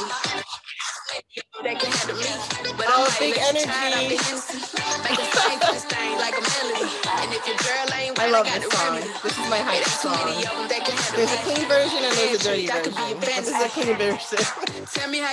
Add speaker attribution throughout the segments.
Speaker 1: energy. Can handle me, but I'm like, it
Speaker 2: energy.
Speaker 1: Make a sing this thing like a melody. And if your girl ain't
Speaker 2: I love this song. This is my hype
Speaker 1: There's too many
Speaker 2: song.
Speaker 1: of them that can handle
Speaker 2: There's a clean version and there's a dirty version. This is a clean version.
Speaker 1: Tell me how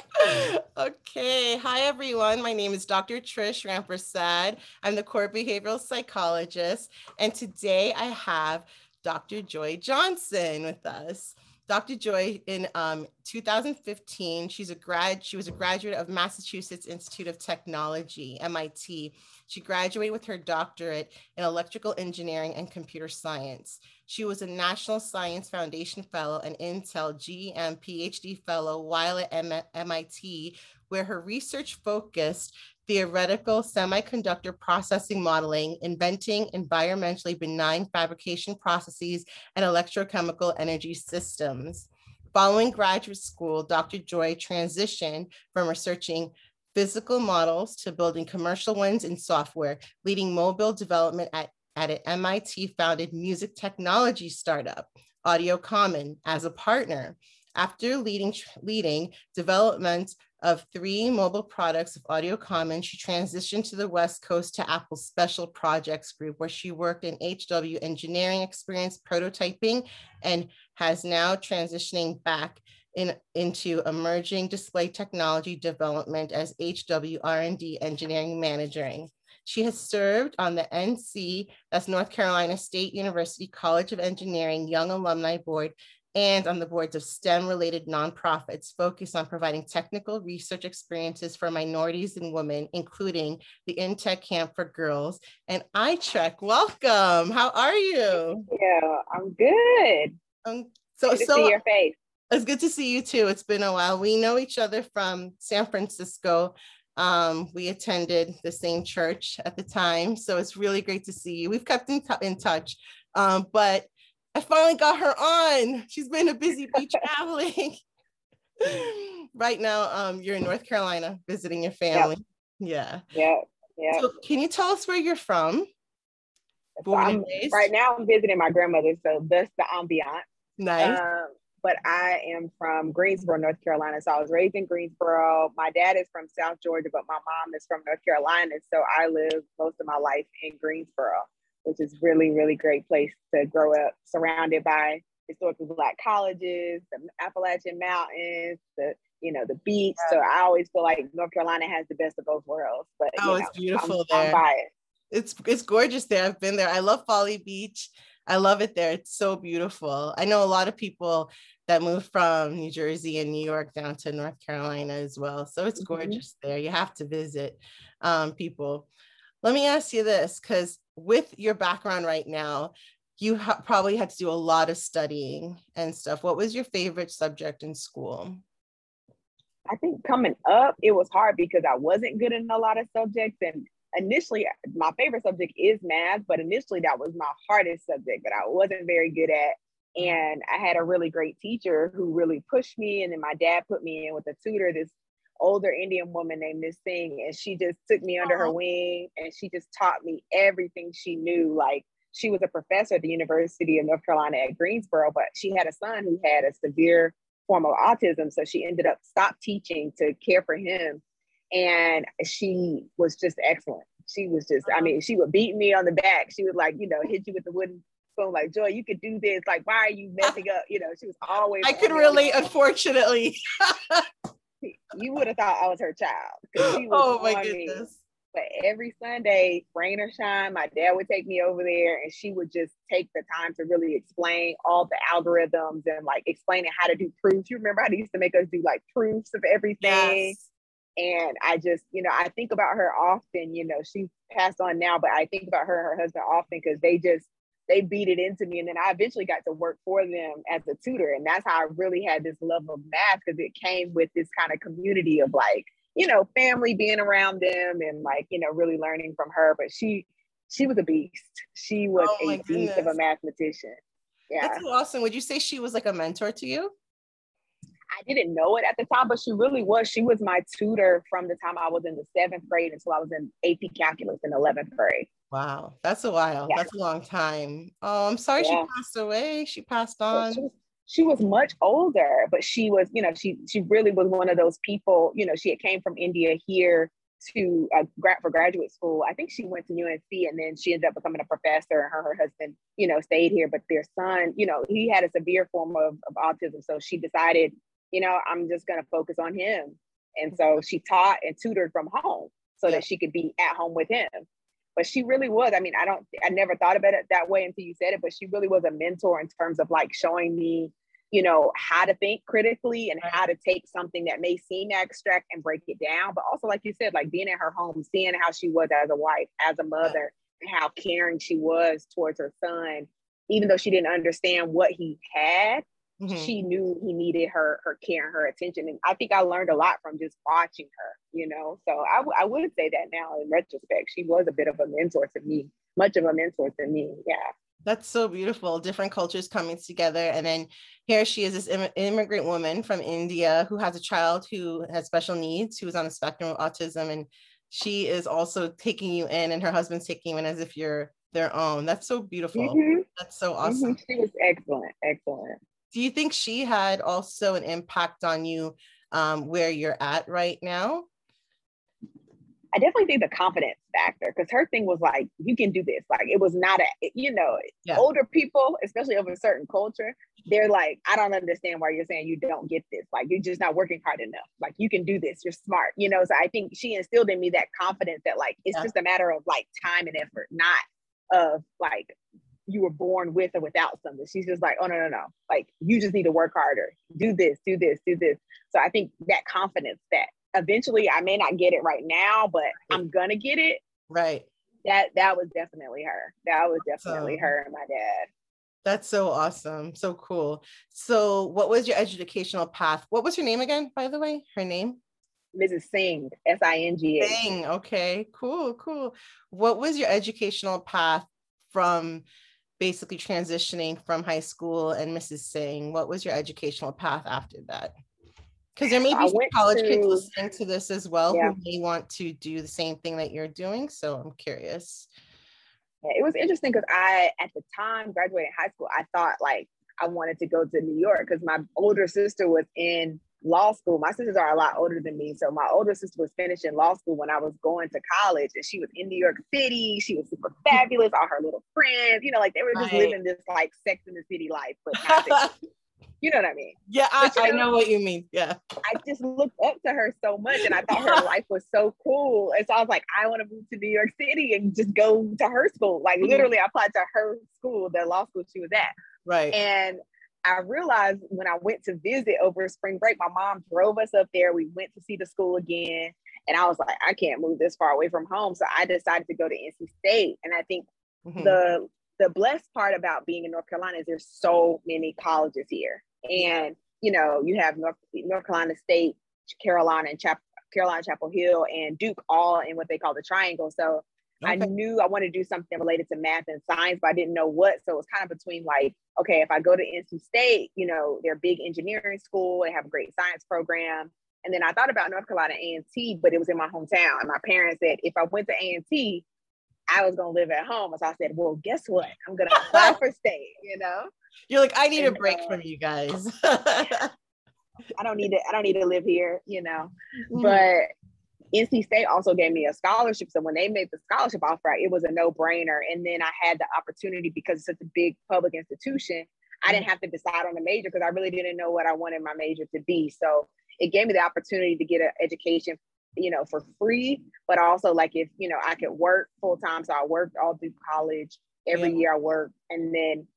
Speaker 2: okay. Hi, everyone. My name is Dr. Trish Rampersad. I'm the core behavioral psychologist. And today I have Dr. Joy Johnson with us. Dr. Joy, in um, 2015, she's a grad. She was a graduate of Massachusetts Institute of Technology (MIT). She graduated with her doctorate in electrical engineering and computer science. She was a National Science Foundation Fellow and Intel GM PhD Fellow while at M- MIT, where her research focused theoretical semiconductor processing modeling, inventing environmentally benign fabrication processes, and electrochemical energy systems. Following graduate school, Dr. Joy transitioned from researching physical models to building commercial ones in software, leading mobile development at, at an MIT founded music technology startup, AudioCommon, as a partner. After leading, leading development of three mobile products of AudioCommon, she transitioned to the West Coast to Apple's Special Projects Group, where she worked in HW engineering experience, prototyping, and has now transitioning back in, into emerging display technology development as HW R&D engineering managering. She has served on the NC, that's North Carolina State University College of Engineering Young Alumni Board and on the boards of STEM related nonprofits focused on providing technical research experiences for minorities and women, including the InTech Camp for Girls and iTrek. Welcome. How are you?
Speaker 3: Yeah, I'm good.
Speaker 2: Um, so,
Speaker 3: Good to
Speaker 2: so
Speaker 3: see your face.
Speaker 2: it's good to see you too. It's been a while. We know each other from San Francisco. Um, we attended the same church at the time, so it's really great to see you. We've kept in, t- in touch, um, but I finally got her on. She's been a busy bee traveling. right now, um, you're in North Carolina visiting your family. Yeah.
Speaker 3: Yeah, yeah.
Speaker 2: So, can you tell us where you're from?
Speaker 3: So right now, I'm visiting my grandmother, so that's the ambiance.
Speaker 2: Nice.
Speaker 3: Um, but I am from Greensboro, North Carolina. So I was raised in Greensboro. My dad is from South Georgia, but my mom is from North Carolina. So I lived most of my life in Greensboro, which is really, really great place to grow up, surrounded by historically black colleges, the Appalachian Mountains, the you know the beach. So I always feel like North Carolina has the best of both worlds. But
Speaker 2: Oh, it's
Speaker 3: know,
Speaker 2: beautiful
Speaker 3: I'm,
Speaker 2: there.
Speaker 3: I'm biased.
Speaker 2: it's it's gorgeous there. I've been there. I love Folly Beach. I love it there. It's so beautiful. I know a lot of people that moved from New Jersey and New York down to North Carolina as well. So it's
Speaker 3: Mhm.
Speaker 2: gorgeous there. You have to visit um, people. Let me ask you this, because with your background right now, you ha- probably had to do a lot of studying and stuff. What was your favorite subject in school?
Speaker 3: I think coming up, it was hard because I wasn't good in a lot of subjects. And initially, my favorite subject is math, but initially, that was my hardest subject that I wasn't very good at. Mm-hmm. And I had a really great teacher who really pushed me. And then my dad put me in with a tutor, this older Indian woman named Miss Singh. And she just took me under her wing and she just taught me everything she knew. Like, she was a professor at the University of North Carolina at Greensboro, but she had a son who had a severe form of autism. So she ended up stopped teaching to care for him. And she was just excellent. She was just, I mean, she would beat me on the back. She would like, you know, hit you with the wooden spoon, like, Joy, you could do this. Like, why are you messing up? You know, she was always.
Speaker 2: I could relate, unfortunately.
Speaker 3: You would have thought I was her child. She was
Speaker 2: Oh my
Speaker 3: on me.
Speaker 2: goodness.
Speaker 3: But every Sunday, rain or shine, my dad would take me over there and she would just take the time to really explain all the algorithms and like explaining how to do proofs. You remember how they used to make us do like proofs of everything?
Speaker 2: Yes.
Speaker 3: And I just, you know, I think about her often, you know, she passed on now, but I think about her and her husband often because they just, they beat it into me. And then I eventually got to work for them as a tutor. And that's how I really had this love of math because it came with this kind of community of like, you know, family being around them and like, you know, really learning from her. But she, she was a beast. She was
Speaker 2: Oh
Speaker 3: a beast of a mathematician. Yeah.
Speaker 2: That's so awesome. Would you say she was like a mentor to you?
Speaker 3: I didn't know it at the time, but she really was. She was my tutor from the time I was in the seventh grade until I was in AP calculus in 11th grade.
Speaker 2: Wow, that's a while.
Speaker 3: Yeah.
Speaker 2: That's a long time. Oh, I'm sorry she passed away. She passed on.
Speaker 3: she was she was much older, but she was, you know, she she really was one of those people. You know, she had came from India here to uh, grad for graduate school. I think she went to UNC and then she ended up becoming a professor. And her her husband, you know, stayed here, but their son, you know, he had a severe form of, of autism. So she decided, you know, I'm just going to focus on him. And so mm-hmm. she taught and tutored from home so yeah. that she could be at home with him. But she really was. I mean, I don't, I never thought about it that way until you said it, but she really was a mentor in terms of like showing me you know how to think critically and how to take something that may seem abstract and break it down but also like you said like being at her home seeing how she was as a wife as a mother and how caring she was towards her son even though she didn't understand what he had mm-hmm. she knew he needed her her care and her attention and i think i learned a lot from just watching her you know so I, w- I would say that now in retrospect she was a bit of a mentor to me much of a mentor to me yeah
Speaker 2: that's so beautiful. Different cultures coming together. And then here she is, this Im- immigrant woman from India who has a child who has special needs, who is on the spectrum of autism. And she is also taking you in, and her husband's taking you in as if you're their own. That's so beautiful. Mm-hmm. That's so mm-hmm. awesome.
Speaker 3: Mm-hmm. She was excellent. Excellent.
Speaker 2: Do you think she had also an impact on you um, where you're at right now?
Speaker 3: I definitely think the confidence factor because her thing was like, you can do this. Like it was not a, you know, yeah. older people, especially of a certain culture, they're like, I don't understand why you're saying you don't get this. Like you're just not working hard enough. Like you can do this. You're smart. You know, so I think she instilled in me that confidence that like it's yeah. just a matter of like time and effort, not of like you were born with or without something. She's just like, oh no, no, no. Like you just need to work harder. Do this, do this, do this. So I think that confidence that eventually I may not get it right now, but I'm gonna get it.
Speaker 2: Right.
Speaker 3: That that was definitely her. That was definitely so, her and my dad.
Speaker 2: That's so awesome. So cool. So what was your educational path? What was her name again, by the way? Her name?
Speaker 3: Mrs. Singh, S-I-N-G-A.
Speaker 2: Singh. Okay, cool, cool. What was your educational path from basically transitioning from high school and Mrs. Singh? What was your educational path after that? Because there may be some college to, kids listening to this as well yeah. who may want to do the same thing that you're doing. So I'm curious.
Speaker 3: Yeah, it was interesting because I, at the time, graduating high school, I thought like I wanted to go to New York because my older sister was in law school. My sisters are a lot older than me. So my older sister was finishing law school when I was going to college and she was in New York City. She was super fabulous, all her little friends, you know, like they were just right. living this like sex in the city life, but You know what I mean?
Speaker 2: Yeah, I, I know, know what you mean. Yeah.
Speaker 3: I just looked up to her so much and I thought her life was so cool. And so I was like, I want to move to New York City and just go to her school. Like mm-hmm. literally I applied to her school, the law school she was at.
Speaker 2: Right.
Speaker 3: And I realized when I went to visit over spring break, my mom drove us up there. We went to see the school again. And I was like, I can't move this far away from home. So I decided to go to NC State. And I think mm-hmm. the the blessed part about being in North Carolina is there's so many colleges here. And you know, you have North North Carolina State, Carolina, and Chap- Carolina Chapel Hill, and Duke all in what they call the triangle. So okay. I knew I wanted to do something related to math and science, but I didn't know what. So it was kind of between like, okay, if I go to NC State, you know, they're a big engineering school, they have a great science program. And then I thought about North Carolina A&T, but it was in my hometown. And my parents said if I went to A&T, I was gonna live at home. So I said, well, guess what? I'm gonna apply for state, you know?
Speaker 2: You're like, I need and, a break uh, from you guys.
Speaker 3: I don't need to, I don't need to live here, you know. Mm-hmm. But NC State also gave me a scholarship. So when they made the scholarship offer, it was a no-brainer. And then I had the opportunity because it's such a big public institution. I didn't have to decide on a major because I really didn't know what I wanted my major to be. So it gave me the opportunity to get an education, you know, for free, but also like if, you know, I could work full time. So I worked all through college. Every yeah. year I worked. And then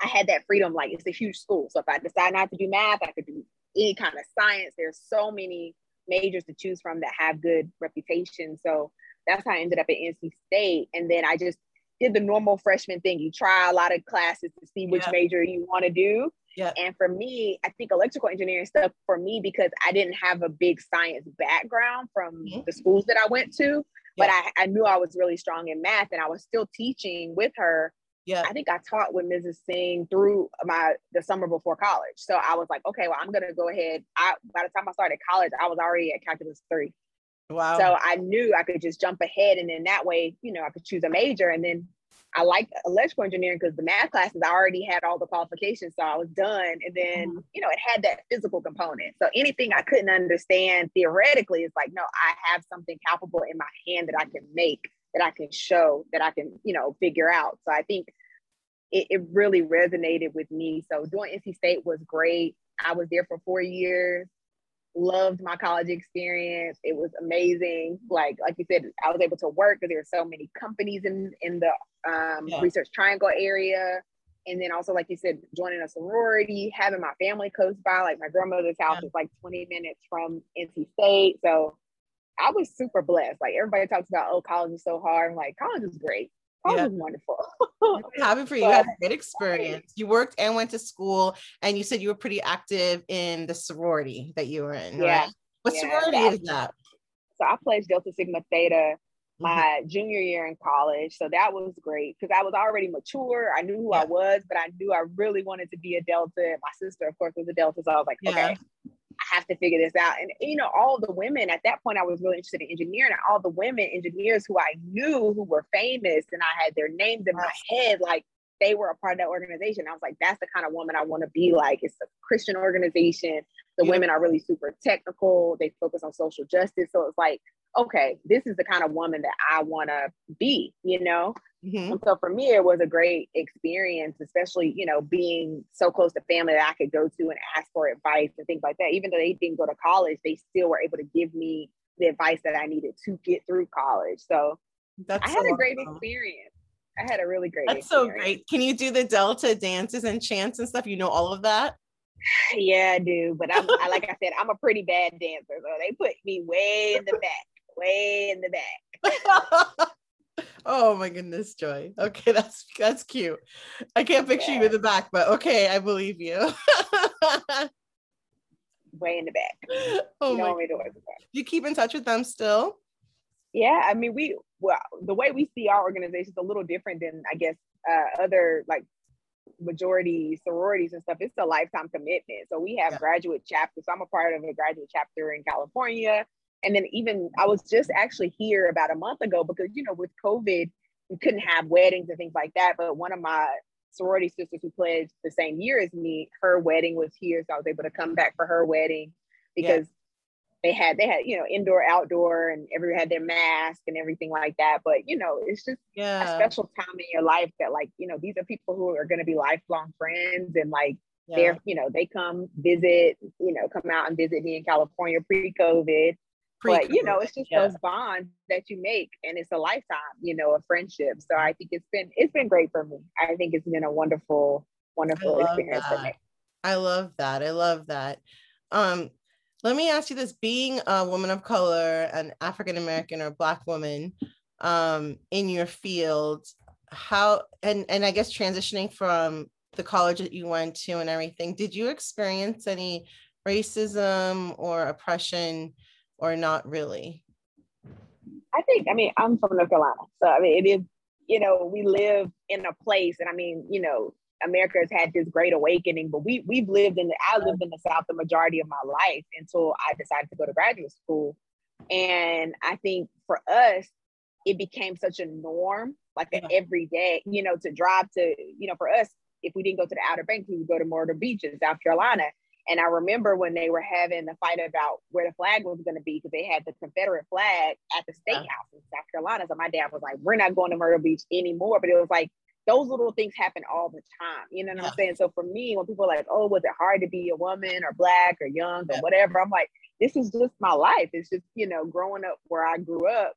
Speaker 3: I had that freedom. Like it's a huge school. So if I decide not to do math, I could do any kind of science. There's so many majors to choose from that have good reputation. So that's how I ended up at NC State. And then I just did the normal freshman thing. You try a lot of classes to see which yeah. major you want to do.
Speaker 2: Yeah.
Speaker 3: And for me, I think electrical engineering stuff for me because I didn't have a big science background from mm-hmm. the schools that I went to, but. I, I knew I was really strong in math and I was still teaching with her
Speaker 2: yeah.
Speaker 3: I think I taught with Mrs. Singh through my the summer before college. So I was like, okay, well, I'm gonna go ahead. I by the time I started college, I was already at calculus three.
Speaker 2: Wow.
Speaker 3: So I knew I could just jump ahead and then that way, you know, I could choose a major. And then I liked electrical engineering because the math classes I already had all the qualifications, so I was done. And then mm-hmm. you know it had that physical component. So anything I couldn't understand theoretically is like, no, I have something palpable in my hand that I can make, that I can show, that I can you know figure out. So I think it, it really resonated with me. So doing NC State was great. I was there for four years loved my college experience. It was amazing. Like like you said, I was able to work because there were so many companies in in the um, yeah. Research Triangle area, and then also like you said, joining a sorority, having my family close by. Like my grandmother's house yeah. is like 20 minutes from NC State, so I was super blessed. Like everybody talks about, oh, college is so hard. I'm like, college is great. College yeah. is wonderful.
Speaker 2: happy for you. you had a great experience. You worked and went to school, and you said you were pretty active in the sorority that you were in. Yeah. Right? What yeah. sorority is that?
Speaker 3: So I pledged Delta Sigma Theta my mm-hmm. junior year in college. So that was great because I was already mature. I knew who yeah. I was, but I knew I really wanted to be a Delta. My sister, of course, was a Delta. So I was like, yeah. okay, I have to figure this out. And you know, all the women at that point, I was really interested in engineering. And all the women engineers who I knew who were famous, and I had their names in my head, like they were a part of that organization. I was like, that's the kind of woman I want to be like. It's a Christian organization. The yeah. women are really super technical. They focus on social justice. So it's like, okay, this is the kind of woman that I want to be, you know? Mm-hmm. And so for me, it was a great experience, especially, you know, being so close to family that I could go to and ask for advice and things like that. Even though they didn't go to college, they still were able to give me the advice that I needed to get through college. So That's I had a great experience. I had a really great
Speaker 2: That's experience. so great. Can you do the Delta dances and chants and stuff? You know all of that?
Speaker 3: Yeah, I do. But I'm I, like I said, I'm a pretty bad dancer. So they put me way in the back, way in the back.
Speaker 2: oh my goodness, Joy. Okay, that's that's cute. I can't picture yeah. you in the back, but okay, I believe you.
Speaker 3: Way in the back. Oh you
Speaker 2: my. You keep in touch with them still?
Speaker 3: Yeah, I mean, we well, the way we see our organization is a little different than I guess uh, other like majority sororities and stuff. It's a lifetime commitment. So we have yeah. graduate chapters. So I'm a part of a graduate chapter in California. And then even I was just actually here about a month ago because you know with COVID we couldn't have weddings and things like that. But one of my sorority sisters who pledged the same year as me, her wedding was here, so I was able to come back for her wedding because. They had they had you know indoor outdoor and everyone had their mask and everything like that. But you know it's just yeah. a special time in your life that like you know these are people who are going to be lifelong friends and like. Yeah. They're, you know, they come visit, you know, come out and visit me in California pre-COVID but you know it's just yeah. those bonds that you make and it's a lifetime you know a friendship so i think it's been it's been great for me i think it's been a wonderful wonderful experience
Speaker 2: that.
Speaker 3: for me
Speaker 2: i love that i love that um let me ask you this being a woman of color an african american or black woman um in your field how and and i guess transitioning from the college that you went to and everything did you experience any racism or oppression or not really?
Speaker 3: I think, I mean, I'm from North Carolina. So, I mean, it is, you know, we live in a place, and I mean, you know, America has had this great awakening, but we we've lived in the I lived in the South the majority of my life until I decided to go to graduate school. And I think for us, it became such a norm, like an everyday, you know, to drive to, you know, for us, if we didn't go to the Outer Banks, we would go to Myrtle Beach in South Carolina. And I remember when they were having the fight about where the flag was going to be because they had the Confederate flag at the state house in South Carolina. So my dad was like, "We're not going to Myrtle Beach anymore." But it was like those little things happen all the time. You know what yeah. I'm saying? So for me, when people are like, "Oh, was it hard to be a woman or black or young or yeah. whatever?" I'm like, "This is just my life. It's just you know, growing up where I grew up."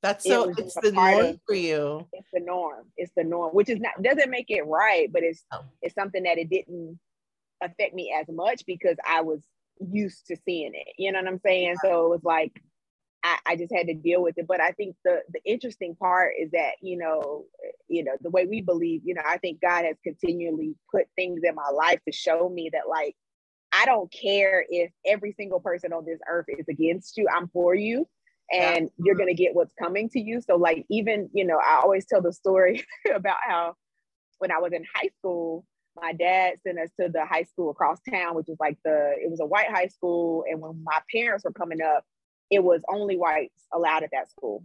Speaker 2: That's so. It it's the norm of, for you.
Speaker 3: It's the norm. It's the norm, which is not doesn't make it right, but it's oh. it's something that it didn't affect me as much because I was used to seeing it. You know what I'm saying? So it was like I, I, just had to deal with it. But I think the the interesting part is that you know, you know, the way we believe, you know, I think God has continually put things in my life to show me that like I don't care if every single person on this earth is against you. I'm for you. And you're gonna get what's coming to you. So, like, even, you know, I always tell the story about how when I was in high school, my dad sent us to the high school across town, which was like the it was a white high school. And when my parents were coming up, it was only whites allowed at that school.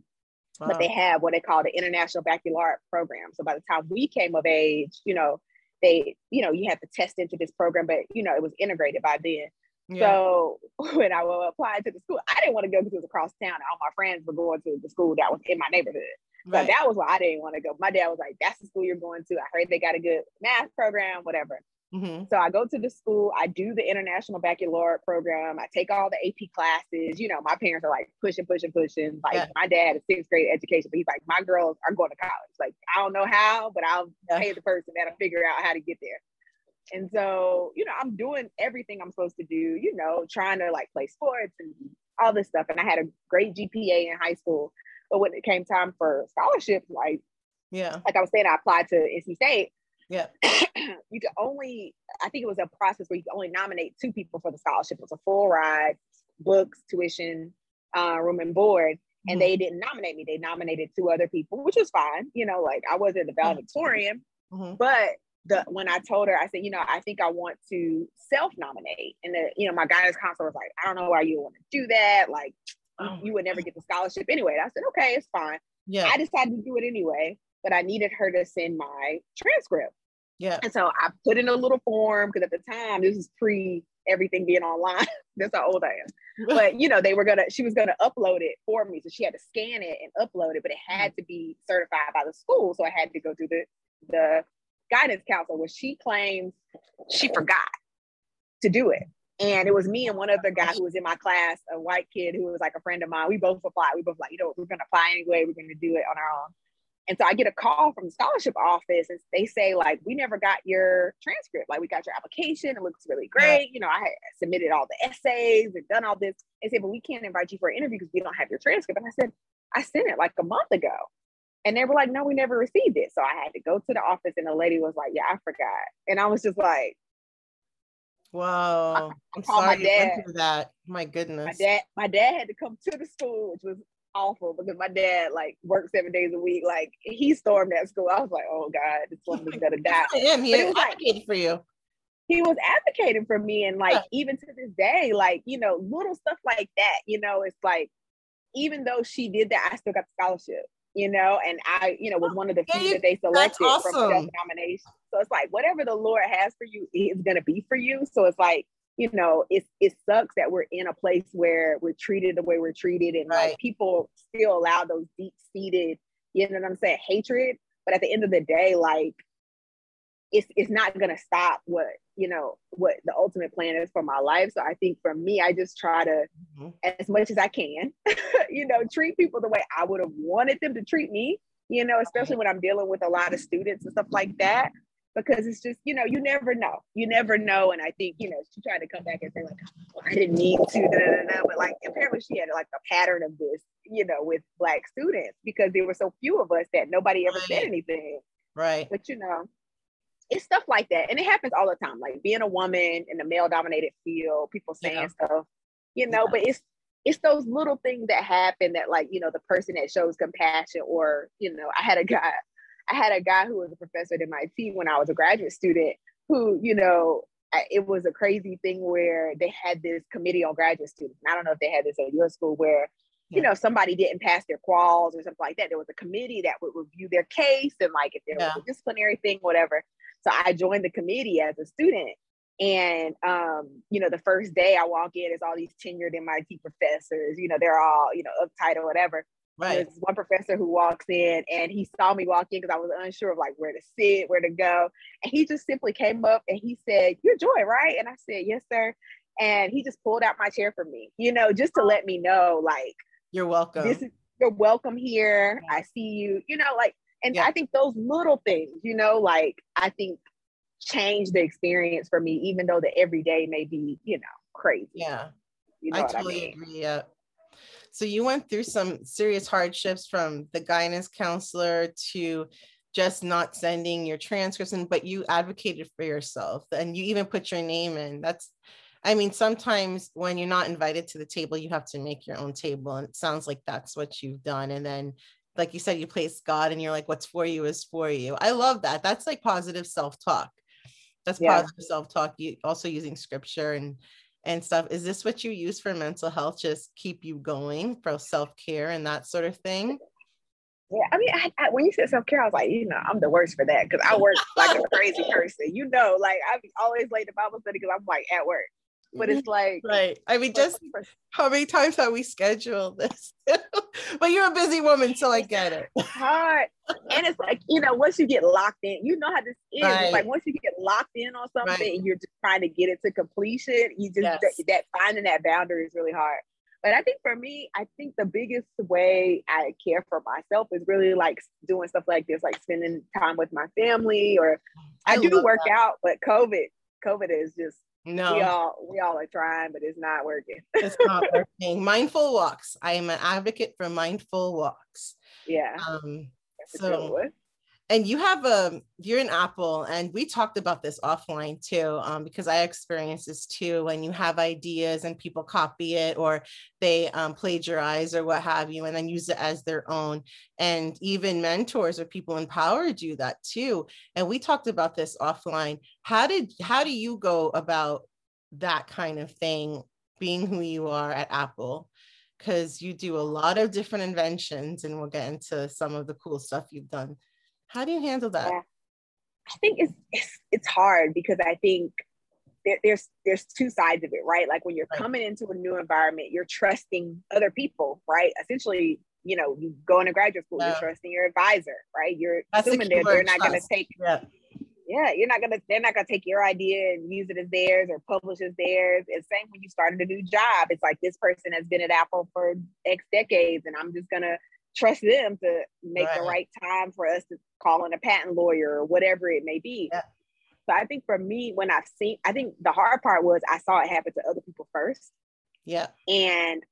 Speaker 3: but they have what they call the International Baccalaureate Program. So by the time we came of age, you know, they, you know, you had to test into this program, but you know, it was integrated by then. Yeah. So when I applied to the school, I didn't want to go because it was across town. And all my friends were going to the school that was in my neighborhood. Right. So that was why I didn't want to go. My dad was like, "That's the school you're going to." I heard they got a good math program, whatever. Mm-hmm. So I go to the school, I do the international baccalaureate program, I take all the AP classes. You know, my parents are like pushing, pushing, pushing. Like yeah. my dad a sixth grade education, but he's like, my girls are going to college. Like, I don't know how, but I'll yeah. pay the person that'll figure out how to get there. And so, you know, I'm doing everything I'm supposed to do, you know, trying to like play sports and all this stuff. And I had a great GPA in high school. But when it came time for scholarships, like,
Speaker 2: yeah,
Speaker 3: like I was saying, I applied to NC State
Speaker 2: yeah.
Speaker 3: you could only, I think it was a process where you could only nominate two people for the scholarship. It was a full ride, books, tuition, uh, room and board. And mm-hmm. they didn't nominate me. They nominated two other people, which was fine. You know, like I wasn't the valedictorian, mm-hmm. but the when I told her, I said, you know, I think I want to self-nominate. And the, you know, my guidance counselor was like, I don't know why you want to do that. Like oh. you would never get the scholarship anyway. And I said, okay, it's fine.
Speaker 2: Yeah.
Speaker 3: I decided to do it anyway, but I needed her to send my transcript.
Speaker 2: Yeah.
Speaker 3: And so I put in a little form because at the time this is pre everything being online. That's how old I am. But you know, they were gonna she was gonna upload it for me. So she had to scan it and upload it, but it had mm-hmm. to be certified by the school. So I had to go through the the guidance counselor where she claims she forgot to do it. And it was me and one other guy who was in my class, a white kid who was like a friend of mine. We both applied. We both like, you know, we're gonna apply anyway. We're gonna do it on our own. And so I get a call from the scholarship office and they say, like, we never got your transcript. Like, we got your application. It looks really great. You know, I submitted all the essays and done all this. They said, but we can't invite you for an interview because we don't have your transcript. And I said, I sent it like a month ago. And they were like, no, we never received it. So I had to go to the office and the lady was like, yeah, I forgot. And I was just like,
Speaker 2: Whoa. I, am sorry my dad. that. My goodness.
Speaker 3: My dad, my dad had to come to the school, which was awful because my dad like worked seven days a week. Like he stormed that school. I was like, oh God, this woman's gonna die.
Speaker 2: Him, he was advocating for you.
Speaker 3: He was advocating for me, and like yeah. even to this day, like you know, little stuff like that. You know, it's like even though she did that, I still got the scholarship. You know, and I, you know, was oh, one of the few that they selected awesome. from nomination. So it's like whatever the Lord has for you is gonna be for you. So it's like you know, it it sucks that we're in a place where we're treated the way we're treated, and right. like people still allow those deep seated, you know what I'm saying, hatred. But at the end of the day, like it's it's not gonna stop what you know what the ultimate plan is for my life. So I think for me, I just try to, mm-hmm. as much as I can, you know, treat people the way I would have wanted them to treat me. You know, especially when I'm dealing with a lot of students and stuff like that because it's just you know you never know. You never know. And i think you know she tried to come back and say like well, i didn't mean to da, da, da, but like apparently she had like a pattern of this you know with black students because there were so few of us that nobody ever said anything.
Speaker 2: Right.
Speaker 3: But you know it's stuff like that. And it happens all the time like being a woman in a male dominated field people saying yeah. stuff you know yeah. but it's it's those little things that happen that like you know the person that shows compassion or you know i had a guy I had a guy who was a professor at MIT when I was a graduate student who, you know, it was a crazy thing where they had this committee on graduate students. And I don't know if they had this at your school where, yeah. you know, somebody didn't pass their quals or something like that. There was a committee that would review their case and like if there yeah. was a disciplinary thing, whatever. So I joined the committee as a student. And um, you know, the first day I walk in, it's all these tenured MIT professors, you know, they're all, you know, uptight or whatever. Right. There's one professor who walks in and he saw me walk in because I was unsure of like where to sit, where to go. And he just simply came up and he said, You're Joy, right? And I said, Yes, sir. And he just pulled out my chair for me, you know, just to let me know, like,
Speaker 2: You're welcome.
Speaker 3: This is you're welcome here. I see you, you know, like, and yeah. I think those little things, you know, like I think change the experience for me, even though the everyday may be, you know, crazy.
Speaker 2: Yeah. You know I totally I mean? agree. Yeah. So you went through some serious hardships from the guidance counselor to just not sending your transcripts and but you advocated for yourself and you even put your name in. That's i mean sometimes when you're not invited to the table you have to make your own table and it sounds like that's what you've done. And then like you said you place god and you're like what's for you is for you. I love that. That's like positive self-talk. That's yeah. positive self-talk you also using scripture and and stuff. Is this what you use for mental health? Just keep you going for self care and that sort of thing?
Speaker 3: Yeah, I mean, I, I, when you said self care, I was like, you know, I'm the worst for that because I work like a crazy person. You know, like I'm always late to Bible study because I'm like at work. But mm-hmm. it's like,
Speaker 2: right. I mean, just how many times have we scheduled this? but you're a busy woman, so I get it.
Speaker 3: Hard. And it's like, you know, once you get locked in, you know how this is.
Speaker 2: Right.
Speaker 3: It's like once you get locked in on something
Speaker 2: Right.
Speaker 3: and you're just trying to get it to completion, you just
Speaker 2: Yes.
Speaker 3: that, that finding that boundary is really hard. But I think for me, I think the biggest way I care for myself is really like doing stuff like this, like spending time with my family, or I,
Speaker 2: I
Speaker 3: do work
Speaker 2: that.
Speaker 3: out, but COVID, COVID is just
Speaker 2: No,
Speaker 3: we all we all are trying, but it's not working.
Speaker 2: it's not working. Mindful walks. I am an advocate for mindful walks.
Speaker 3: Yeah,
Speaker 2: Um,
Speaker 3: that's
Speaker 2: so-. And you have a you're an apple and we talked about this offline too um, because i experienced this too when you have ideas and people copy it or they um, plagiarize or what have you and then use it as their own. And even mentors or people in power do that too. And we talked about this offline. How did how do you go about that kind of thing being who you are at apple? Because you do a lot of different inventions and we'll get into some of the cool stuff you've done how do you handle that?
Speaker 3: Yeah. I think it's it's, it's hard because I think there, there's there's two sides of it, right? Like when you're
Speaker 2: Right.
Speaker 3: coming into a new environment, you're trusting other people, right? Essentially, you know, you go into graduate school,
Speaker 2: Yeah.
Speaker 3: you're trusting your advisor, right? You're
Speaker 2: That's
Speaker 3: assuming that they're not going to take
Speaker 2: Yeah.
Speaker 3: yeah, you're not gonna they're not gonna take your idea and use it as theirs or publish as theirs. It's same when you started a new job. It's like this person has been at Apple for X decades, and I'm just gonna trust them to make the
Speaker 2: Right.
Speaker 3: right time for us to call in a patent lawyer or whatever it may be. So I think for me, when I've seen, I think the hard part was I saw it happen to other people first.
Speaker 2: Yeah.
Speaker 3: And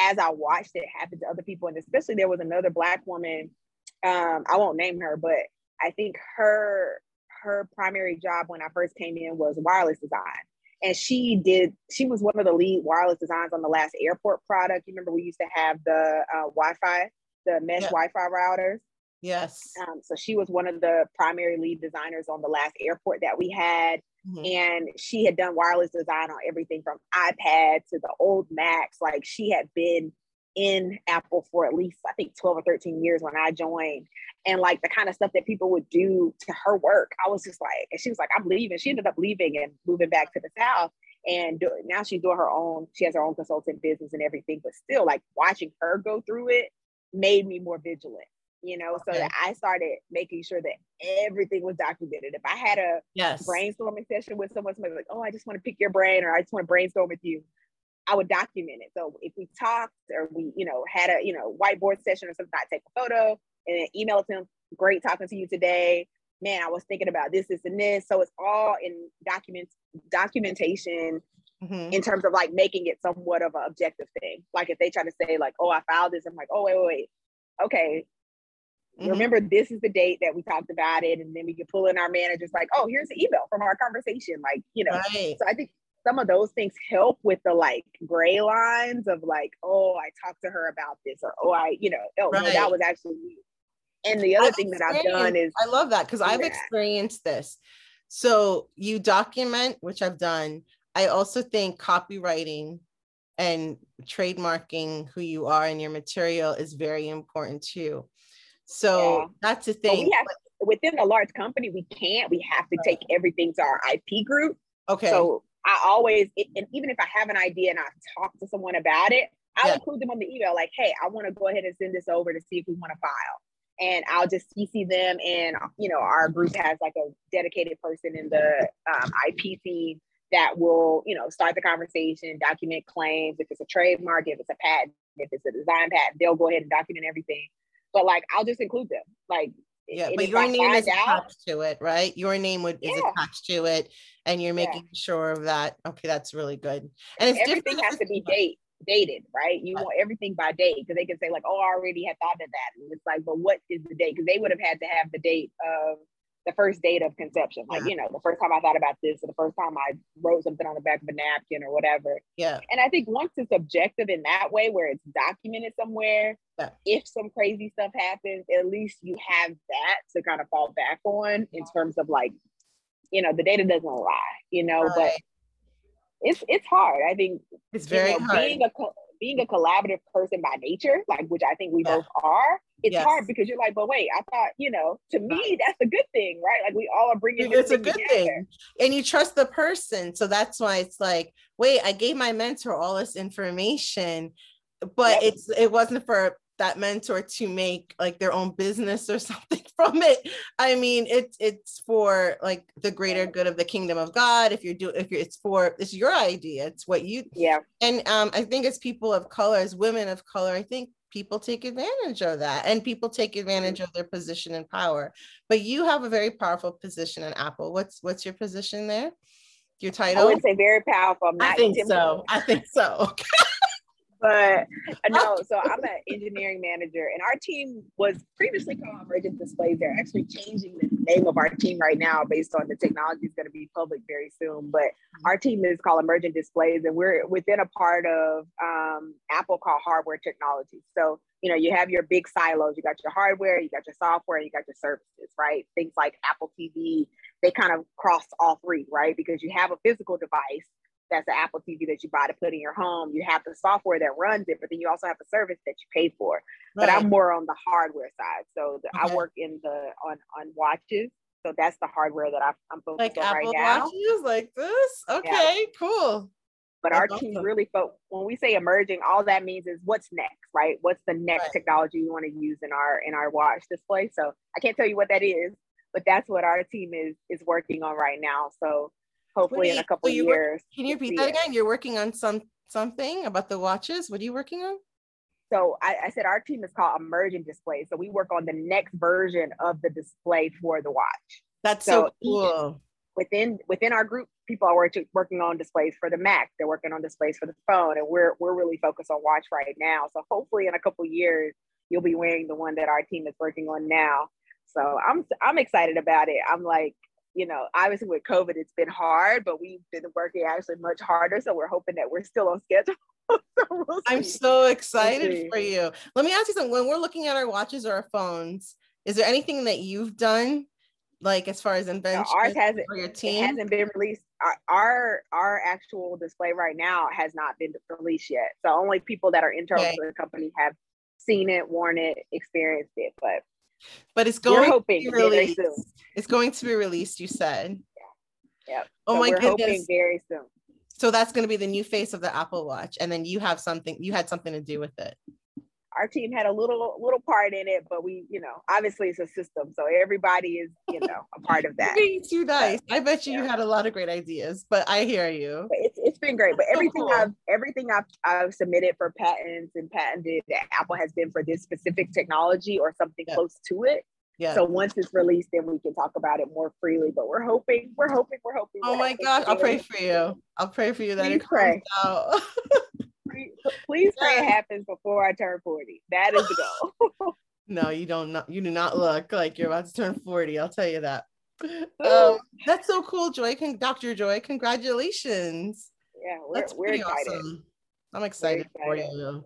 Speaker 3: as I watched it happen to other people, and especially there was another black woman, um, I won't name her, but I think her her primary job when I first came in was wireless design. And she did, she was one of the lead wireless designs on the last AirPort product. You remember we used to have the uh, Wi-Fi, the mesh
Speaker 2: Yeah.
Speaker 3: Wi-Fi routers.
Speaker 2: Yes.
Speaker 3: Um, so she was one of the primary lead designers on the last AirPort that we had
Speaker 2: Mhm.
Speaker 3: and she had done wireless design on everything from iPad to the old Macs. Like she had been in Apple for at least I think 12 or 13 years when I joined. And like the kind of stuff that people would do to her work, I was just like, and she was like, I'm leaving. She ended up leaving and moving back to the South. And do, now she's doing her own, she has her own consulting business and everything. But still, like watching her go through it made me more vigilant, you know, so that I started making sure that everything was documented. If I had a
Speaker 2: Yes.
Speaker 3: brainstorming session with someone, somebody's like, oh, I just want to pick your brain or I just want to brainstorm with you. I would document it. So if we talked or we, you know, had a, you know, whiteboard session or something, I take a photo and then email it to them. Great talking to you today. Man, I was thinking about this, this, and this. So it's all in documents, documentation
Speaker 2: Mhm.
Speaker 3: in terms of like making it somewhat of an objective thing. Like if they try to say like, oh, I filed this, I'm like, oh, wait, wait, wait. Okay,
Speaker 2: Mhm.
Speaker 3: remember this is the date that we talked about it and then we can pull in our managers like oh here's the email from our conversation like you know
Speaker 2: Right.
Speaker 3: so i think some of those things help with the like gray lines of like oh i talked to her about this or oh i you know oh no, that was actually me and the other
Speaker 2: I've
Speaker 3: thing that i've done is
Speaker 2: I love that because I've
Speaker 3: Yeah.
Speaker 2: experienced this. So you document, which I've done. I also think copywriting and trademarking who you are and your material is very important too. So
Speaker 3: Yeah.
Speaker 2: that's the thing.
Speaker 3: have within a large company we can't we have to take everything to our ip group
Speaker 2: Okay.
Speaker 3: So I always, and even if I have an idea and I talk to someone about it, I'll
Speaker 2: Yeah.
Speaker 3: include them on the email, like, hey, I want to go ahead and send this over to see if we want to file. And I'll just CC them. And, you know, our group has like a dedicated person in the um, IP team that will, you know, start the conversation, document claims. If it's a trademark, if it's a patent, if it's a design patent, they'll go ahead and document everything. But like, I'll just include them. Like,
Speaker 2: yeah, but your
Speaker 3: I
Speaker 2: name is
Speaker 3: out-
Speaker 2: attached to it, right? Your name would is attached to it, and you're
Speaker 3: Yeah.
Speaker 2: making sure of that. Okay, that's really good. And it's
Speaker 3: everything has to be date dated, right? You
Speaker 2: Right.
Speaker 3: want everything by date because they can say like, "Oh, I already had thought of that," and it's like, "But what is the date?" Because they would have had to have the date of the first date of conception, like
Speaker 2: uh-huh.
Speaker 3: you know, the first time I thought about this, or the first time I wrote something on the back of a napkin or whatever.
Speaker 2: Yeah.
Speaker 3: And I think once it's objective in that way, where it's documented somewhere,
Speaker 2: Yeah.
Speaker 3: if some crazy stuff happens, at least you have that to kind of fall back on in terms of like, you know, the data doesn't lie, you know, but it's it's hard. I think
Speaker 2: It's
Speaker 3: you
Speaker 2: very
Speaker 3: know,
Speaker 2: hard.
Speaker 3: being a being a collaborative person by nature, like which I think we
Speaker 2: Yeah.
Speaker 3: both are, it's
Speaker 2: Yes.
Speaker 3: hard because you're like, but wait, I thought, you know, to me, that's a good thing, right? Like we all are bringing
Speaker 2: it's a good
Speaker 3: together.
Speaker 2: thing and you trust the person so that's why it's like wait i gave my mentor all this information but it's it wasn't for that mentor to make like their own business or something from it. I mean it's it's for like the greater good of the kingdom of god. If you're doing if you're it's for it's your idea. It's what you
Speaker 3: Yeah.
Speaker 2: and um i think as people of color as women of color i think people take advantage of that and people take advantage of their position and power. But you have a very powerful position in apple. What's what's your position there? Your title?
Speaker 3: I wouldn't say very powerful.
Speaker 2: I think so. I think so
Speaker 3: but no, so I'm an engineering manager, and our team was previously called Emergent Displays. They're actually changing the name of our team right now based on the technology is going to be public very soon. But our team is called Emergent Displays, and we're within a part of um, Apple called Hardware Technology. So you know, you have your big silos. You got your hardware, you got your software, you got your services, right? Things like Apple TV, they kind of cross all three, right? Because you have a physical device that's an Apple TV that you buy to put in your home. You have the software that runs it, but then you also have the service that you pay for. But I'm more on the hardware side. So the,
Speaker 2: Okay.
Speaker 3: I work in the on on watches. So that's the hardware that I, I'm focused
Speaker 2: like
Speaker 3: on
Speaker 2: apple
Speaker 3: right now.
Speaker 2: watches like this okay cool
Speaker 3: But
Speaker 2: That's
Speaker 3: our team
Speaker 2: awesome.
Speaker 3: really fo- when we say emerging, all that means is what's next, right? What's the next
Speaker 2: Right.
Speaker 3: technology we want to use in our in our watch display? So I can't tell you what that is, but that's what our team is is working on right now. So hopefully in a couple
Speaker 2: you work-
Speaker 3: years.
Speaker 2: can you repeat that
Speaker 3: it.
Speaker 2: again you're working on some something about the watches what are you working on
Speaker 3: So I, I said our team is called Emerging Display. So we work on the next version of the display for the watch.
Speaker 2: that's so,
Speaker 3: So
Speaker 2: cool
Speaker 3: Within within our group, people are working working on displays for the Mac. They're working on displays for the phone, and we're we're really focused on watch right now. So hopefully, in a couple years, you'll be wearing the one that our team is working on now. So I'm I'm excited about it. I'm like, you know, obviously with COVID, it's been hard, but we've been working actually much harder. So we're hoping that we're still on schedule. so we'll
Speaker 2: I'm so excited
Speaker 3: see.
Speaker 2: for you. Let me ask you something. When we're looking at our watches or our phones, is there anything that you've done, like as far as invention
Speaker 3: ours hasn't-
Speaker 2: for your team?
Speaker 3: hasn't been released. Our, our our actual display right now has not been released yet. So only people that are internal
Speaker 2: Okay.
Speaker 3: to the company have seen it, worn it, experienced it. But
Speaker 2: But it's going to be released.
Speaker 3: soon.
Speaker 2: It's going to be released. You said.
Speaker 3: Yep.
Speaker 2: Oh
Speaker 3: So
Speaker 2: my goodness.
Speaker 3: very soon.
Speaker 2: So that's going to be the new face of the Apple Watch, and then you have something. You had something to do with it.
Speaker 3: Our team had a little little part in it, but we, you know, obviously it's a system, so everybody is, you know, a part of that.
Speaker 2: Being too nice. I bet you, you had a lot of great ideas, but I hear you.
Speaker 3: But it's, it's been great. But
Speaker 2: That's so
Speaker 3: everything
Speaker 2: cool.
Speaker 3: I've everything I've I've submitted for patents and patented that Apple has been for this specific technology or something
Speaker 2: Yeah.
Speaker 3: close to it.
Speaker 2: Yeah.
Speaker 3: So once it's released, then we can talk about it more freely. But we're hoping, we're hoping, we're hoping.
Speaker 2: oh my gosh, I'll pray for you. I'll pray for you that it
Speaker 3: Please pray.
Speaker 2: comes out.
Speaker 3: Please, pray it happens before I turn 40. That is the goal.
Speaker 2: no, you don't. Not, you do not look like you're about to turn forty. I'll tell you that. Um, that's so cool, Joy. Con- Dr. Joy, congratulations.
Speaker 3: yeah, we're,
Speaker 2: That's
Speaker 3: we're excited.
Speaker 2: awesome. I'm excited, for
Speaker 3: excited.
Speaker 2: you.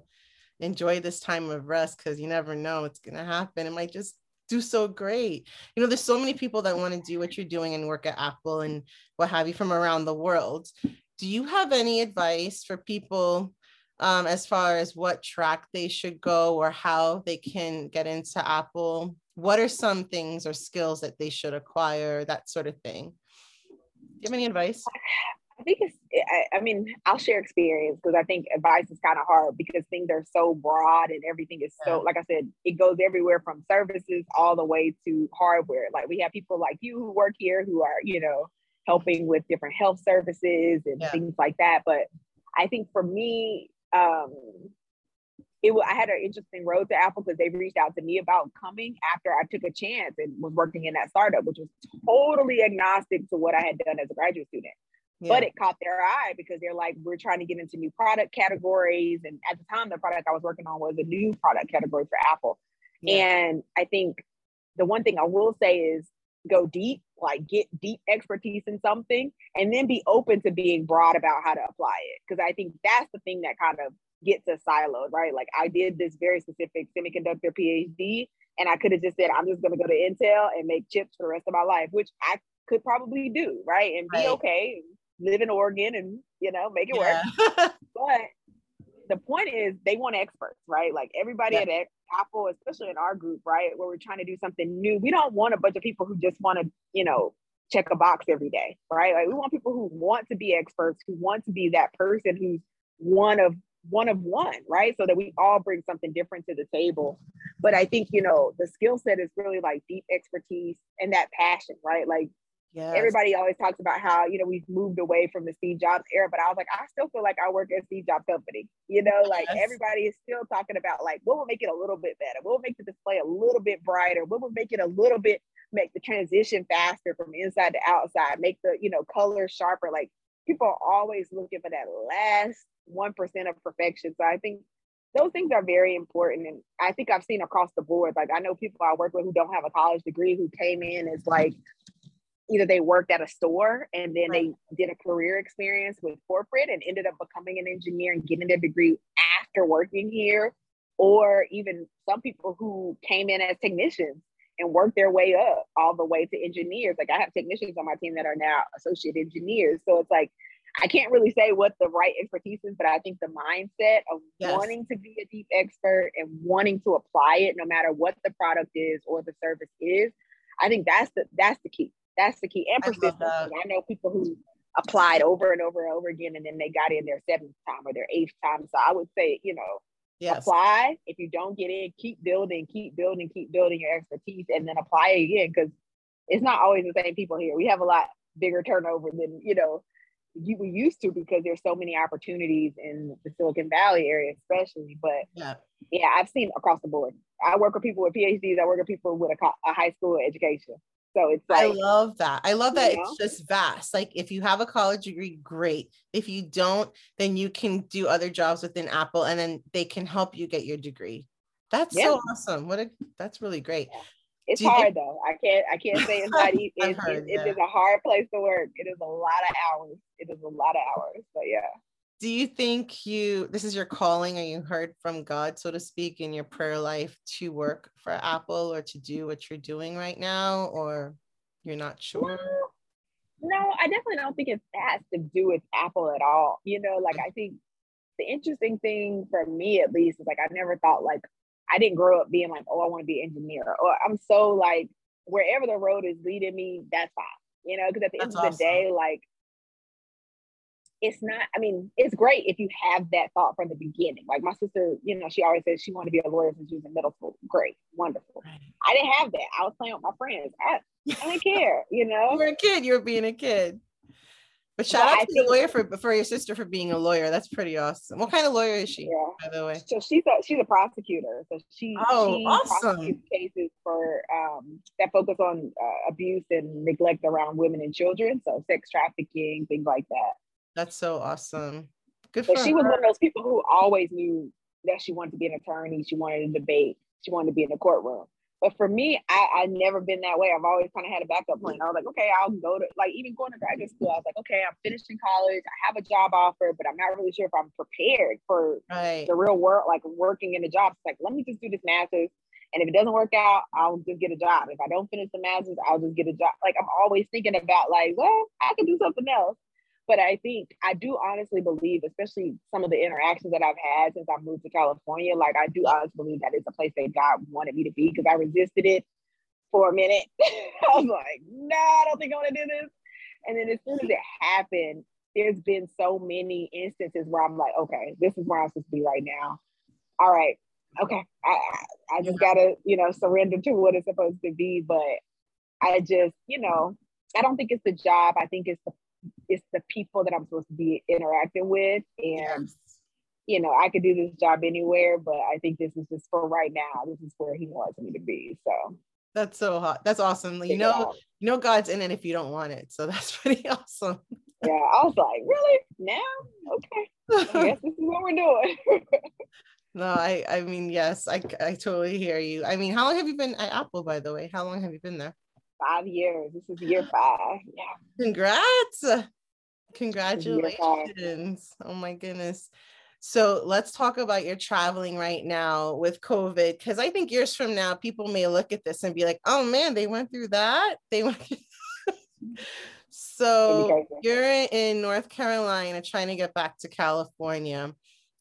Speaker 2: Enjoy this time of rest because you never know what's gonna happen. It might just do so great. You know, there's so many people that want to do what you're doing and work at Apple and what have you from around the world. Do you have any advice for people um, as far as what track they should go or how they can get into Apple? What are some things or skills that they should acquire, that sort of thing? Do you have any advice?
Speaker 3: I think it's, I, I mean, I'll share experience because I think advice is kind of hard because things are so broad and everything is so, like I said, it goes everywhere from services all the way to hardware. Like we have people like you who work here who are, you know, helping with different health services and
Speaker 2: Yeah.
Speaker 3: things like that. But I think for me, um, it I had an interesting road to Apple because they reached out to me about coming after I took a chance and was working in that startup, which was totally agnostic to what I had done as a graduate student but it caught their eye because they're like, we're trying to get into new product categories. And at the time, the product I was working on was a new product category for Apple.
Speaker 2: Yeah.
Speaker 3: And I think the one thing I will say is go deep, like get deep expertise in something, and then be open to being broad about how to apply it. Because I think that's the thing that kind of gets us siloed, right? Like I did this very specific semiconductor PhD, and I could have just said, I'm just going to go to Intel and make chips for the rest of my life, which I could probably do, right? And be
Speaker 2: Right.
Speaker 3: okay, live in Oregon and, you know, make it work but the point is they want experts, right? Like everybody
Speaker 2: Yeah.
Speaker 3: at Apple, especially in our group, right, where we're trying to do something new. We don't want a bunch of people who just want to, you know, check a box every day, right? Like we want people who want to be experts, who want to be that person who's one of one of one, right? So that we all bring something different to the table. But I think, you know, the skill set is really like deep expertise and that passion, right? Like
Speaker 2: Yes.
Speaker 3: everybody always talks about how you know we've moved away from the Steve Jobs era, but I was like, I still feel like I work at Steve Jobs company. You know, like
Speaker 2: Yes.
Speaker 3: everybody is still talking about like what will make it a little bit better, what will make the display a little bit brighter, what will make it a little bit make the transition faster from inside to outside, make the you know color sharper. Like people are always looking for that last one percent of perfection. So I think those things are very important, and I think I've seen across the board. Like I know people I work with who don't have a college degree who came in as like either they worked at a store and then they did a career experience with corporate and ended up becoming an engineer and getting their degree after working here or even some people who came in as technicians and worked their way up all the way to engineers. Like i have technicians on my team that are now associate engineers. So it's like i can't really say what the right expertise is but i think the mindset of
Speaker 2: Yes.
Speaker 3: wanting to be a deep expert and wanting to apply it no matter what the product is or the service is i think that's the that's the key that's the key and
Speaker 2: I
Speaker 3: persistence. And I know people who applied over and over and over again, and then they got in their seventh time or their eighth time. So I would say, you know,
Speaker 2: yes.
Speaker 3: apply. If you don't get in, keep building, keep building, keep building your expertise, and then apply again because it's not always the same people here. We have a lot bigger turnover than you know you we used to because there's so many opportunities in the Silicon Valley area, especially. But
Speaker 2: Yeah.
Speaker 3: yeah, I've seen across the board. I work with people with PhDs. I work with people with a, a high school education. So it's
Speaker 2: I love that. I love that it's just vast. Like if you have a college degree, great. If you don't, then you can do other jobs within Apple and then they can help you get your degree. That's
Speaker 3: Yeah.
Speaker 2: so awesome. What a that's really great.
Speaker 3: It's
Speaker 2: Do think-
Speaker 3: hard though. I can't. I can't say it's not easy. It- it
Speaker 2: yeah.
Speaker 3: is a hard place to work. It is a lot of hours. It is a lot of hours. But yeah,
Speaker 2: Do you think you this is your calling or you heard from God, so to speak, in your prayer life to work for Apple or to do what you're doing right now, or you're not sure?
Speaker 3: no, I definitely don't think it has to do with Apple at all. You know, like I think the interesting thing for me, at least, is like I never thought like I didn't grow up being like, oh, I want to be an engineer, or I'm so like wherever the road is leading me, that's fine. You know, because at the
Speaker 2: That's
Speaker 3: end of the day, like it's not i mean it's great if you have that thought from the beginning like my sister you know she always says she wanted to be a lawyer since she was in middle school great wonderful i didn't have that i was playing with my friends i, I didn't care you know.
Speaker 2: You were a kid, you were being a kid. But shout
Speaker 3: But
Speaker 2: out
Speaker 3: I
Speaker 2: to the lawyer for for your sister for being a lawyer. That's pretty awesome. What kind of lawyer is she,
Speaker 3: yeah
Speaker 2: by the way?
Speaker 3: so she's a she's a prosecutor so she
Speaker 2: Oh,
Speaker 3: she
Speaker 2: awesome.
Speaker 3: cases for um that focus on uh, abuse and neglect around women and children so sex trafficking things like that
Speaker 2: That's so awesome. Good for
Speaker 3: she was one of those people who always knew that she wanted to be an attorney. She wanted to debate. She wanted to be in the courtroom. But for me, I, I never been that way. I've always kind of had a backup plan. I was like, okay, I'll go to like even going to graduate school. I was like, okay, I'm finishing college. I have a job offer, but I'm not really sure if I'm prepared for
Speaker 2: Right.
Speaker 3: the real world, like working in a job. It's like, let me just do this master's. And if it doesn't work out, I'll just get a job. If I don't finish the master's, I'll just get a job. Like I'm always thinking about like, well, I could do something else. But I think I do honestly believe, especially some of the interactions that I've had since I moved to California, like I do honestly believe that it's a place that God wanted me to be because I resisted it for a minute. I was like, no, I don't think I want to do this. And then as soon as it happened, there's been so many instances where I'm like, okay, this is where I'm supposed to be right now. All right, okay, I I, I just gotta you know surrender to what it's supposed to be. But I just you know I don't think it's the job. I think it's the it's the people that I'm supposed to be interacting with, and
Speaker 2: Yes.
Speaker 3: you know I could do this job anywhere, but I think this is just for right now. This is where He wants me to be. So
Speaker 2: That's so hot. That's awesome. You know, you know God's in it if you don't want it. So that's pretty awesome.
Speaker 3: yeah, I was like, really now? Okay, I guess this is what we're doing.
Speaker 2: no, I I mean, yes, I I totally hear you. I mean, how long have you been at Apple, by the way? How long have you been there?
Speaker 3: five years. This is year five. Yeah.
Speaker 2: Congrats. Congratulations. Oh my goodness. So let's talk about your traveling right now with COVID. Because I think years from now, people may look at this and be like, oh man, they went through that. They went so you're in North Carolina trying to get back to California.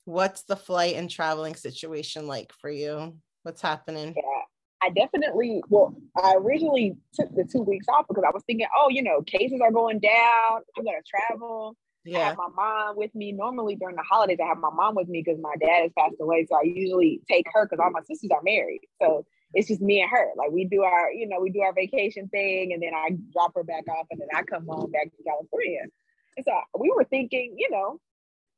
Speaker 2: what's the flight and traveling situation like for you? What's happening?
Speaker 3: Yeah. I definitely, well, I originally took the two weeks off because I was thinking, oh, you know, cases are going down. I'm going to travel. I
Speaker 2: Yeah.
Speaker 3: have my mom with me. Normally during the holidays, I have my mom with me because my dad has passed away. So I usually take her because all my sisters are married. So it's just me and her. Like we do our, you know, we do our vacation thing and then I drop her back off and then I come home back to California. And so we were thinking, you know,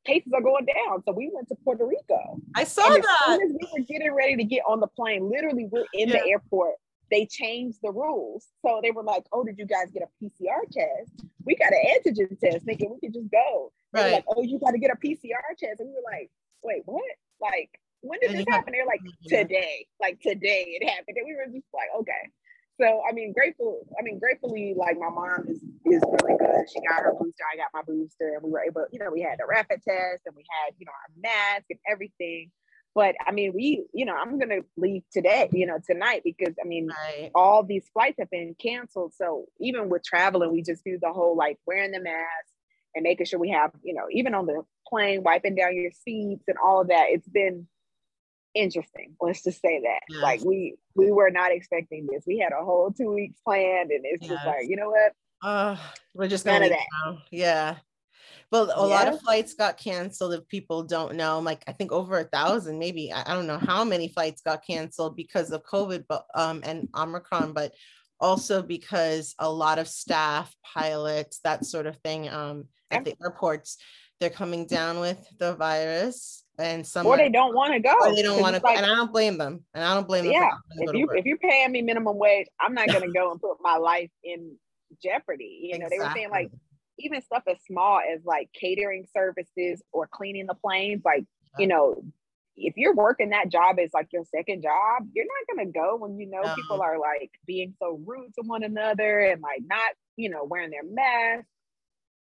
Speaker 3: cases are going down. So we went to Puerto Rico.
Speaker 2: I saw
Speaker 3: And as
Speaker 2: that.
Speaker 3: soon as we were getting ready to get on the plane, literally we're in
Speaker 2: Yeah.
Speaker 3: the airport. They changed the rules. So they were like, oh, did you guys get a PCR test? We got an antigen test, thinking we could just go. They
Speaker 2: Right.
Speaker 3: like, oh, you got to get a PCR test. And we were like, wait, what? Like, when did
Speaker 2: And
Speaker 3: this happen? They're like,
Speaker 2: Yeah.
Speaker 3: today. Like today it happened. And we were just like, okay. So I mean, grateful. I mean, gratefully, like my mom is is really good. She got her booster. I got my booster, and we were able. You know, we had the rapid test, and we had you know our mask and everything. But I mean, we, you know, I'm gonna leave today. You know, tonight because I mean,
Speaker 2: Right.
Speaker 3: all these flights have been canceled. So even with traveling, we just do the whole like wearing the mask and making sure we have, you know, even on the plane, wiping down your seats and all of that. It's been interesting. Let's just say that.
Speaker 2: Yes.
Speaker 3: Like we we were not expecting this. We had a whole two weeks planned, and it's just like, you know what?
Speaker 2: Uh, we're just
Speaker 3: None
Speaker 2: gonna
Speaker 3: of
Speaker 2: now. Yeah. Well, a lot of flights got canceled. If people don't know, like I think over a thousand, maybe I, I don't know how many flights got canceled because of COVID, but um and Omicron, but also because a lot of staff, pilots, that sort of thing, um, at the airports, they're coming down with the virus, and some
Speaker 3: Or they don't want to go.
Speaker 2: or they don't want to
Speaker 3: like,
Speaker 2: and I don't blame them, and I don't blame them.
Speaker 3: yeah,
Speaker 2: not wanting to go
Speaker 3: if you if you're paying me minimum wage, I'm not gonna go and put my life in jeopardy. You know, they were saying like even stuff as small as like catering services or cleaning the planes, like you know, if you're working that job as like your second job, you're not gonna go when you know
Speaker 2: No.
Speaker 3: people are like being so rude to one another and like not, you know, wearing their mask.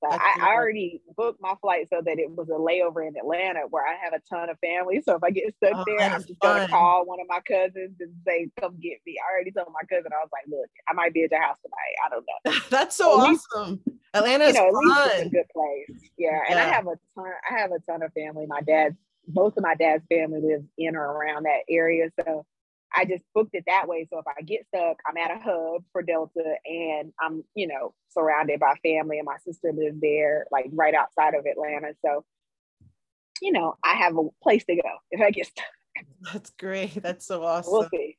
Speaker 3: So I, I already booked my flight so that it was a layover in Atlanta where I have a ton of family. So if I get stuck
Speaker 2: Oh,
Speaker 3: there, I'm just gonna call one of my cousins and say, "Come get me." I already told my cousin I was like, "Look, I might be at your house tonight. I don't know."
Speaker 2: That's so awesome. Atlanta
Speaker 3: you
Speaker 2: is
Speaker 3: know, at least it's a good place. Yeah, and I have a ton. I have a ton of family. My dad's most of my dad's family lives in or around that area, so I just booked it that way. So if I get stuck, I'm at a hub for Delta, and I'm, you know, surrounded by family, and my sister lives there, like right outside of Atlanta. So, you know, I have a place to go if I get stuck.
Speaker 2: That's great. That's so awesome.
Speaker 3: We'll see.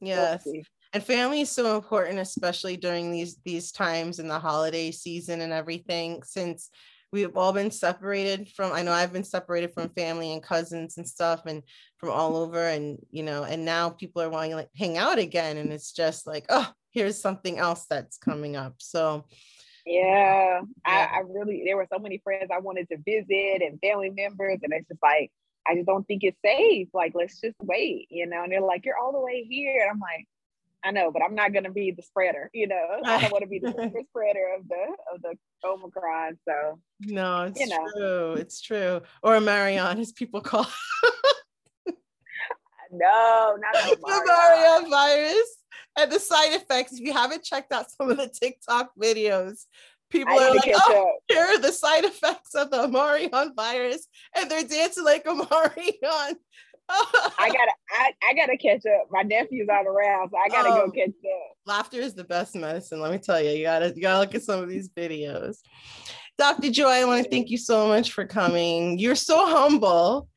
Speaker 2: yes.
Speaker 3: We'll see.
Speaker 2: and family is so important especially during these these times in the holiday season and everything since we've all been separated from i know i've been separated from family and cousins and stuff and from all over and you know and now people are wanting to like hang out again and it's just like oh here's something else that's coming up so
Speaker 3: Yeah,
Speaker 2: Yeah.
Speaker 3: I, I really there were so many friends I wanted to visit and family members, and it's just like I just don't think it's safe. Like, let's just wait, you know. And they're like, "You're all the way here," and I'm like, "I know, but I'm not gonna be the spreader, you know. I don't want to be the spreader of the of the Omicron." So
Speaker 2: no it's
Speaker 3: You know.
Speaker 2: true it's true or marion as people call
Speaker 3: no, not the
Speaker 2: Mario virus and the side effects. If you haven't checked out some of the TikTok videos, people
Speaker 3: I
Speaker 2: are like, oh,
Speaker 3: up.
Speaker 2: here are the side effects of the Marion virus, and they're dancing like a Marion.
Speaker 3: I gotta, I, I gotta catch up. My nephew's not around, so I gotta
Speaker 2: Oh.
Speaker 3: go catch up.
Speaker 2: Laughter is the best medicine. Let me tell you, you gotta you gotta look at some of these videos. Dr. Joy, I want to thank you so much for coming. You're so humble.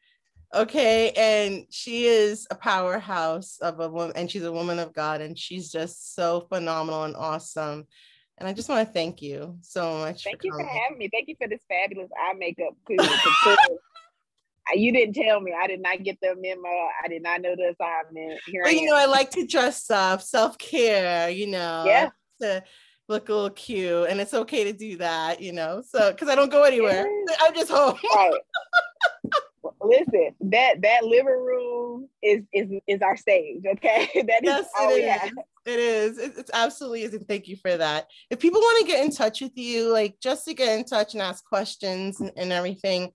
Speaker 2: Okay. And she is a powerhouse of a woman, and she's a woman of God, and she's just so phenomenal and awesome. And I just want to thank you so much.
Speaker 3: Thank
Speaker 2: for
Speaker 3: you for having me. Thank you for this fabulous eye makeup too. You didn't tell me. I did not get the memo. I did not know the assignment. Here
Speaker 2: you know, I like to dress up, self care, you know,
Speaker 3: Yeah.
Speaker 2: to look a little cute. And it's okay to do that, you know, so because I don't go anywhere,
Speaker 3: Yeah.
Speaker 2: I'm just home.
Speaker 3: right. Listen, that that living room is is is our stage. Okay, that is
Speaker 2: Yes,
Speaker 3: all
Speaker 2: it
Speaker 3: we
Speaker 2: is.
Speaker 3: have.
Speaker 2: It is. It- It's absolutely is. And thank you for that. If people want to get in touch with you, like just to get in touch and ask questions and, and everything,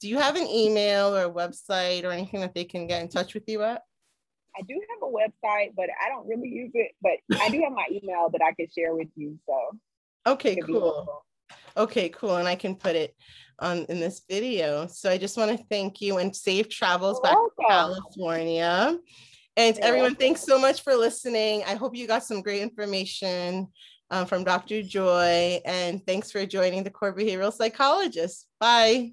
Speaker 2: do you have an email or a website or anything that they can get in touch with you at?
Speaker 3: I do have a website, but I don't really use it. But I do have my email that I can share with you. So
Speaker 2: Okay,
Speaker 3: it could be
Speaker 2: cool. Okay, cool. And I can put it on in this video. So I just want to thank you and safe travels back to California. And
Speaker 3: You're
Speaker 2: everyone,
Speaker 3: welcome.
Speaker 2: thanks so much for listening. I hope you got some great information um, from Dr. Joy. And thanks for joining the Core Behavioral Psychologist. Bye.